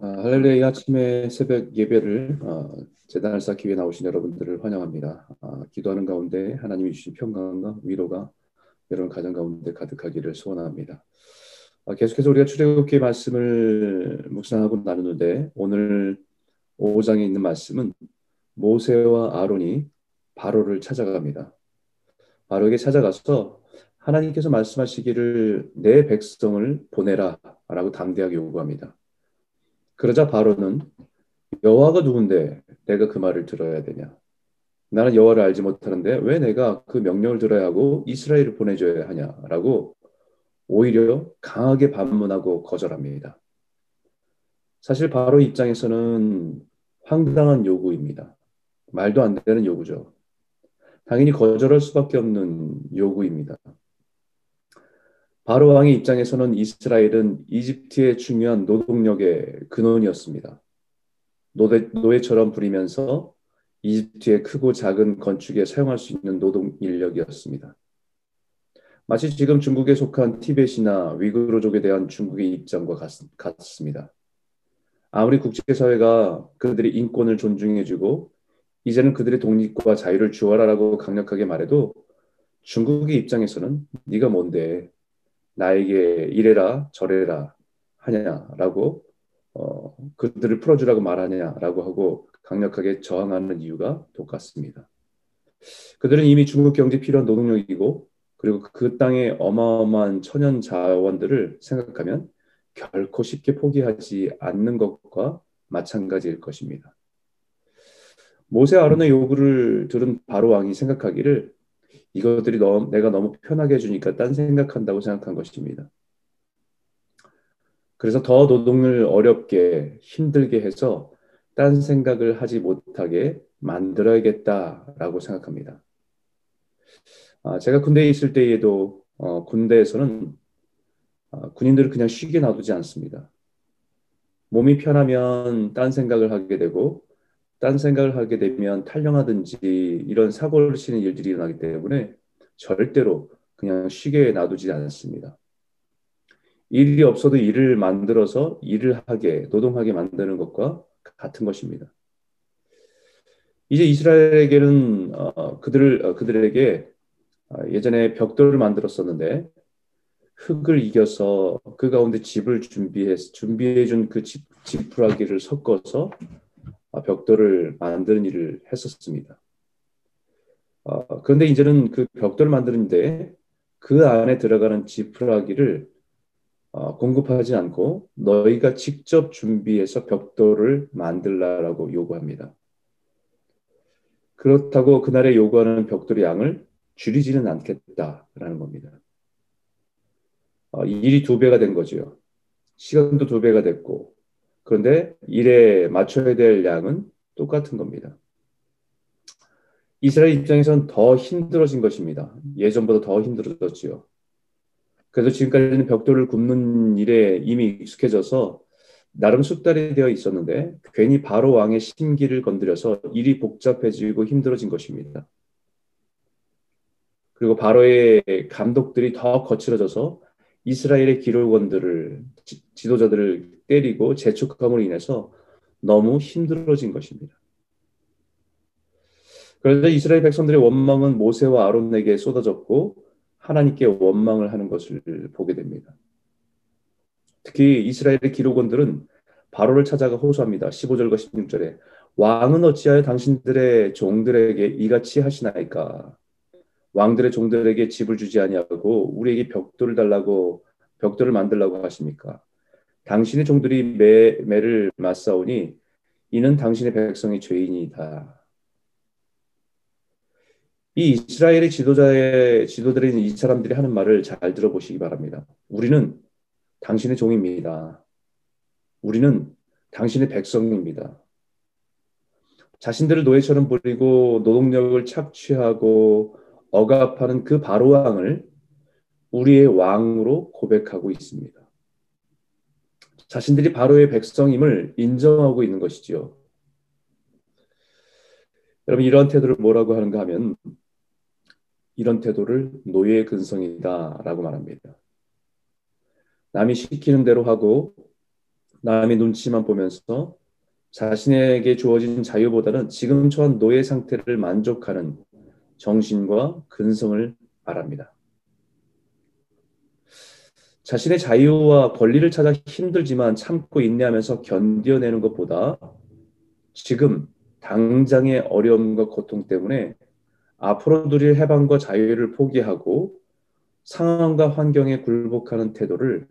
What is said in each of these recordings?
아, 할렐루야 아침에 새벽 예배를 어, 재단을 쌓기 위해 나오신 여러분들을 환영합니다. 아, 기도하는 가운데 하나님이 주신 평강과 위로가 여러분 가정 가운데 가득하기를 소원합니다. 아, 계속해서 우리가 출애굽기 말씀을 묵상하고 나누는데 오늘 5장에 있는 말씀은 모세와 아론이 바로를 찾아갑니다. 바로에게 찾아가서 하나님께서 말씀하시기를 내 백성을 보내라 라고 담대하게 요구합니다. 그러자 바로는 여호와가 누군데 내가 그 말을 들어야 되냐? 나는 여호와를 알지 못하는데 왜 내가 그 명령을 들어야 하고 이스라엘을 보내줘야 하냐라고 오히려 강하게 반문하고 거절합니다. 사실 바로 입장에서는 황당한 요구입니다. 말도 안 되는 요구죠. 당연히 거절할 수밖에 없는 요구입니다. 바로 왕의 입장에서는 이스라엘은 이집트의 중요한 노동력의 근원이었습니다. 노대, 노예처럼 부리면서 이집트의 크고 작은 건축에 사용할 수 있는 노동 인력이었습니다. 마치 지금 중국에 속한 티벳이나 위구르족에 대한 중국의 입장과 같, 같습니다. 아무리 국제사회가 그들의 인권을 존중해주고 이제는 그들의 독립과 자유를 주어라라고 강력하게 말해도 중국의 입장에서는 네가 뭔데 나에게 이래라 저래라 하냐라고 어, 그들을 풀어주라고 말하냐라고 하고 강력하게 저항하는 이유가 똑같습니다. 그들은 이미 중국 경제 필요한 노동력이고 그리고 그 땅의 어마어마한 천연 자원들을 생각하면 결코 쉽게 포기하지 않는 것과 마찬가지일 것입니다. 모세 아론의 요구를 들은 바로 왕이 생각하기를 이것들이 너무, 내가 너무 편하게 해주니까 딴 생각한다고 생각한 것입니다. 그래서 더 노동을 어렵게 힘들게 해서 딴 생각을 하지 못하게 만들어야겠다라고 생각합니다. 아, 제가 군대에 있을 때에도 어, 군대에서는 아, 군인들을 그냥 쉬게 놔두지 않습니다. 몸이 편하면 딴 생각을 하게 되고 딴 생각을 하게 되면 탈령하든지 이런 사고를 치는 일들이 일어나기 때문에 절대로 그냥 쉬게 놔두지 않습니다. 일이 없어도 일을 만들어서 일을 하게 노동하게 만드는 것과 같은 것입니다. 이제 이스라엘에게는 어, 그들을 어, 그들에게 어, 예전에 벽돌을 만들었었는데 흙을 이겨서 그 가운데 집을 준비해 준비해 준 그 지푸라기를 섞어서 아, 벽돌을 만드는 일을 했었습니다. 어, 그런데 이제는 그 벽돌을 만드는데 그 안에 들어가는 지푸라기를 어, 공급하지 않고 너희가 직접 준비해서 벽돌을 만들라라고 요구합니다. 그렇다고 그날에 요구하는 벽돌의 양을 줄이지는 않겠다라는 겁니다. 어, 일이 두 배가 된 거죠. 시간도 두 배가 됐고 그런데 일에 맞춰야 될 양은 똑같은 겁니다. 이스라엘 입장에선 더 힘들어진 것입니다. 예전보다 더 힘들어졌지요. 그래서 지금까지는 벽돌을 굽는 일에 이미 익숙해져서 나름 숙달이 되어 있었는데 괜히 바로 왕의 심기를 건드려서 일이 복잡해지고 힘들어진 것입니다. 그리고 바로의 감독들이 더 거칠어져서 이스라엘의 기록원들을 지 도자들을 때리고 재촉함으로 인해서 너무 힘들어진 것입니다. 그런데 이스라엘 백성들의 원망은 모세와 아론에게 쏟아졌고 하나님께 원망을 하는 것을 보게 됩니다. 특히 이스라엘의 기록원들은 바로를 찾아가 호소합니다. 15절과 16절에 왕은 어찌하여 당신들의 종들에게 이같이 하시나이까? 왕들의 종들에게 집을 주지 아니하고 우리에게 벽돌을 달라고 벽돌을 만들라고 하십니까? 당신의 종들이 매, 매를 맞사오니 이는 당신의 백성의 죄인이다. 이 이스라엘의 지도자의 지도들인 이 사람들이 하는 말을 잘 들어보시기 바랍니다. 우리는 당신의 종입니다. 우리는 당신의 백성입니다. 자신들을 노예처럼 부리고 노동력을 착취하고 억압하는 그 바로 왕을 우리의 왕으로 고백하고 있습니다. 자신들이 바로의 백성임을 인정하고 있는 것이지요. 여러분 이런 태도를 뭐라고 하는가 하면 이런 태도를 노예 근성이다라고 말합니다. 남이 시키는 대로 하고 남의 눈치만 보면서 자신에게 주어진 자유보다는 지금 처한 노예 상태를 만족하는 정신과 근성을 말합니다. 자신의 자유와 권리를 찾아 힘들지만 참고 인내하면서 견뎌내는 것보다 지금 당장의 어려움과 고통 때문에 앞으로 누릴 해방과 자유를 포기하고 상황과 환경에 굴복하는 태도를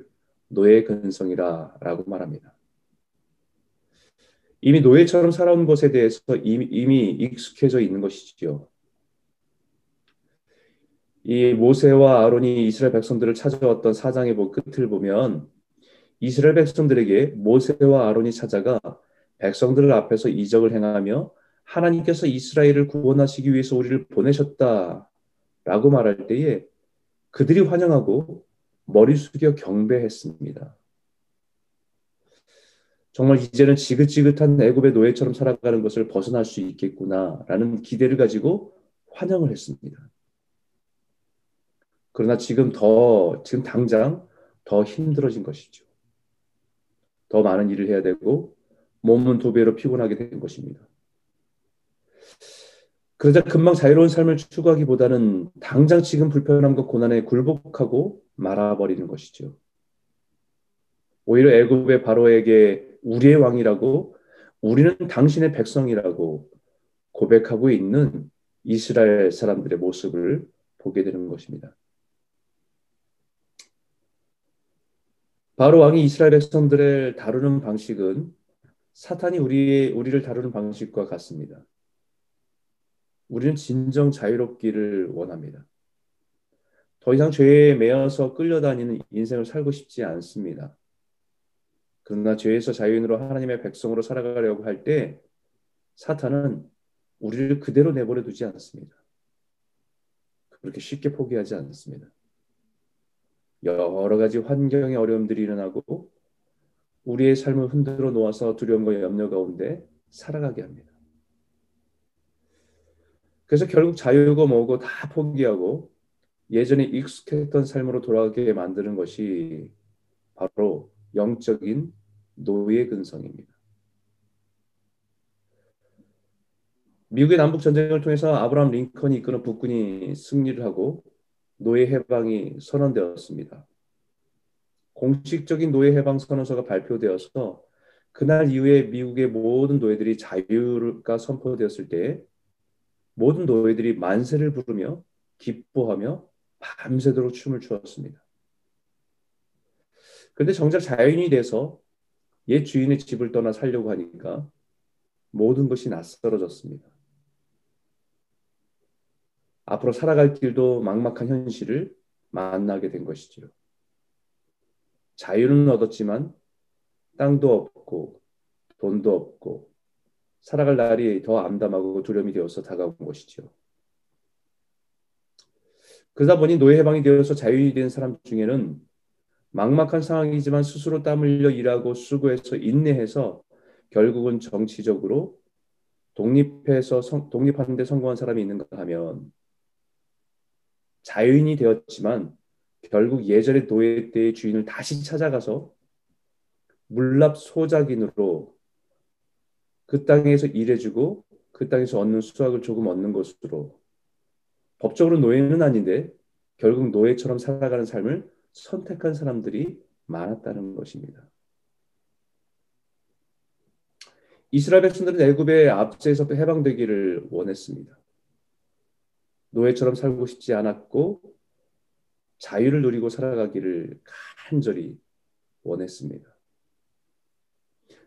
노예 근성이라라고 말합니다. 이미 노예처럼 살아온 것에 대해서 이미, 이미 익숙해져 있는 것이지요. 이 모세와 아론이 이스라엘 백성들을 찾아왔던 사장의 끝을 보면 이스라엘 백성들에게 모세와 아론이 찾아가 백성들 앞에서 이적을 행하며 하나님께서 이스라엘을 구원하시기 위해서 우리를 보내셨다라고 말할 때에 그들이 환영하고 머리 숙여 경배했습니다. 정말 이제는 지긋지긋한 애굽의 노예처럼 살아가는 것을 벗어날 수 있겠구나라는 기대를 가지고 환영을 했습니다. 그러나 지금 더, 지금 당장 더 힘들어진 것이죠. 더 많은 일을 해야 되고, 몸은 두 배로 피곤하게 된 것입니다. 그러자 금방 자유로운 삶을 추구하기보다는 당장 지금 불편함과 고난에 굴복하고 말아버리는 것이죠. 오히려 애굽의 바로에게 우리의 왕이라고 우리는 당신의 백성이라고 고백하고 있는 이스라엘 사람들의 모습을 보게 되는 것입니다. 바로 왕이 이스라엘 백성들을 다루는 방식은 사탄이 우리 우리를 다루는 방식과 같습니다. 우리는 진정 자유롭기를 원합니다. 더 이상 죄에 매여서 끌려다니는 인생을 살고 싶지 않습니다. 그러나 죄에서 자유인으로 하나님의 백성으로 살아가려고 할 때 사탄은 우리를 그대로 내버려 두지 않습니다. 그렇게 쉽게 포기하지 않습니다. 여러 가지 환경의 어려움들이 일어나고 우리의 삶을 흔들어 놓아서 두려움과 염려 가운데 살아가게 합니다. 그래서 결국 자유고 뭐고 다 포기하고 예전에 익숙했던 삶으로 돌아가게 만드는 것이 바로 영적인 노예 근성입니다. 미국의 남북 전쟁을 통해서 아브라함 링컨이 이끄는 북군이 승리를 하고 노예 해방이 선언되었습니다. 공식적인 노예 해방 선언서가 발표되어서 그날 이후에 미국의 모든 노예들이 자유가 선포되었을 때 모든 노예들이 만세를 부르며 기뻐하며 밤새도록 춤을 추었습니다. 그런데 정작 자연이 돼서 옛 주인의 집을 떠나 살려고 하니까 모든 것이 낯설어졌습니다. 앞으로 살아갈 길도 막막한 현실을 만나게 된 것이지요. 자유는 얻었지만 땅도 없고 돈도 없고 살아갈 날이 더 암담하고 두려움이 되어서 다가온 것이지요. 그러다 보니 노예 해방이 되어서 자유인이 된 사람 중에는 막막한 상황이지만 스스로 땀 흘려 일하고 수고해서 인내해서 결국은 정치적으로 독립해서 성, 독립하는 데 성공한 사람이 있는가 하면 자유인이 되었지만 결국 예전의 노예 때의 주인을 다시 찾아가서 물납 소작인으로 그 땅에서 일해주고 그 땅에서 얻는 수확을 조금 얻는 것으로 법적으로 노예는 아닌데 결국 노예처럼 살아가는 삶을 선택한 사람들이 많았다는 것입니다. 이스라엘 백성들은 애굽의 압제에서 해방되기를 원했습니다. 노예처럼 살고 싶지 않았고 자유를 누리고 살아가기를 간절히 원했습니다.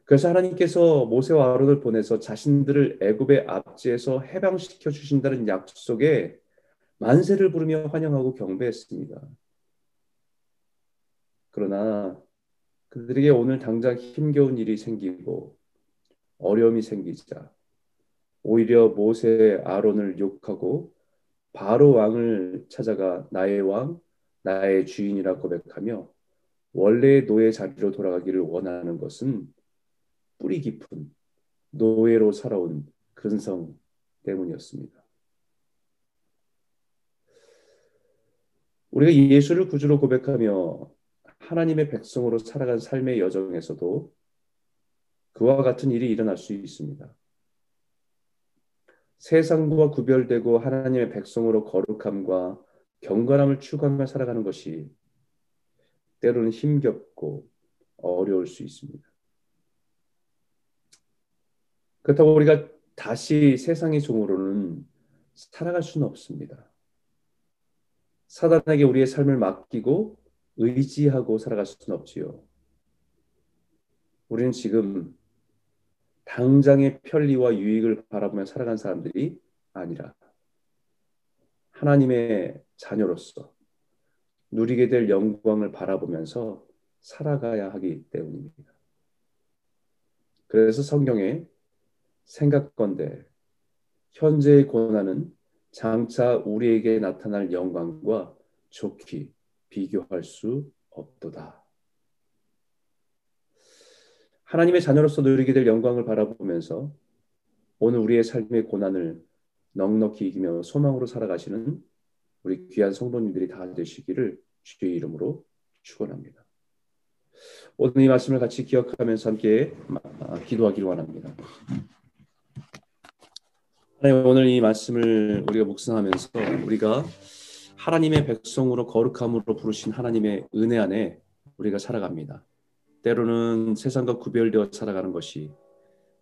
그래서 하나님께서 모세와 아론을 보내서 자신들을 애굽의 압제에서 해방시켜 주신다는 약속에 만세를 부르며 환영하고 경배했습니다. 그러나 그들에게 오늘 당장 힘겨운 일이 생기고 어려움이 생기자 오히려 모세 아론을 욕하고 바로 왕을 찾아가 나의 왕, 나의 주인이라 고백하며 원래의 노예 자리로 돌아가기를 원하는 것은 뿌리 깊은 노예로 살아온 근성 때문이었습니다. 우리가 예수를 구주로 고백하며 하나님의 백성으로 살아간 삶의 여정에서도 그와 같은 일이 일어날 수 있습니다. 세상과 구별되고 하나님의 백성으로 거룩함과 경건함을 추구하며 살아가는 것이 때로는 힘겹고 어려울 수 있습니다. 그렇다고 우리가 다시 세상의 종으로는 살아갈 수는 없습니다. 사단에게 우리의 삶을 맡기고 의지하고 살아갈 수는 없지요. 우리는 지금 당장의 편리와 유익을 바라보며 살아간 사람들이 아니라 하나님의 자녀로서 누리게 될 영광을 바라보면서 살아가야 하기 때문입니다. 그래서 성경에 생각건대 현재의 고난은 장차 우리에게 나타날 영광과 좋게 비교할 수 없도다. 하나님의 자녀로서 누리게 될 영광을 바라보면서 오늘 우리의 삶의 고난을 넉넉히 이기며 소망으로 살아가시는 우리 귀한 성도님들이 다 되시기를 주의 이름으로 축원합니다. 오늘 이 말씀을 같이 기억하면서 함께 기도하기를 원합니다. 오늘 이 말씀을 우리가 묵상하면서 우리가 하나님의 백성으로 거룩함으로 부르신 하나님의 은혜 안에 우리가 살아갑니다. 때로는 세상과 구별되어 살아가는 것이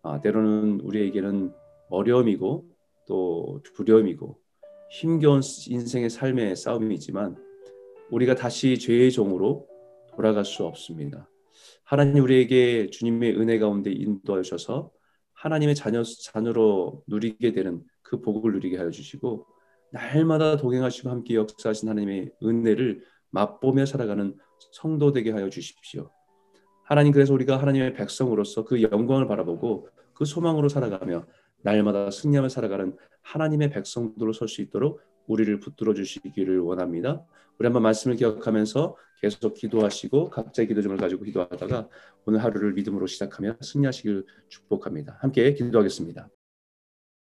아, 때로는 우리에게는 어려움이고 또 두려움이고 힘겨운 인생의 삶의 싸움이지만 우리가 다시 죄의 종으로 돌아갈 수 없습니다. 하나님 우리에게 주님의 은혜 가운데 인도하셔서 하나님의 자녀, 자녀로 누리게 되는 그 복을 누리게 하여 주시고 날마다 동행하시고 함께 역사하신 하나님의 은혜를 맛보며 살아가는 성도 되게 하여 주십시오. 하나님 그래서 우리가 하나님의 백성으로서 그 영광을 바라보고 그 소망으로 살아가며 날마다 승리하며 살아가는 하나님의 백성들로 설 수 있도록 우리를 붙들어 주시기를 원합니다. 우리 한번 말씀을 기억하면서 계속 기도하시고 각자의 기도점을 가지고 기도하다가 오늘 하루를 믿음으로 시작하며 승리하시길 축복합니다. 함께 기도하겠습니다.